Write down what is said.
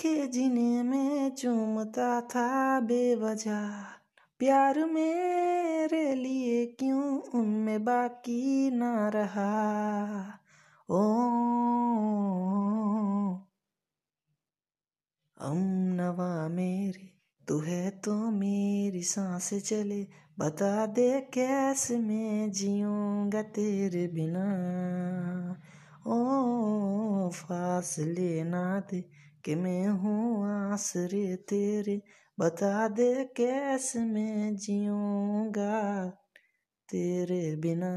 के जीने में चूमता था बेवजह। प्यार मेरे लिए क्यों उनमें बाकी ना रहा? ओ हम नवा मेरे, तू है तो मेरी सांस चले। बता दे कैसे मैं जीऊँगा तेरे बिना? ओ फासले लेना दे कि मैं हूँ आसरे तेरे। बता दे कैसे मैं जीऊँगा तेरे बिना।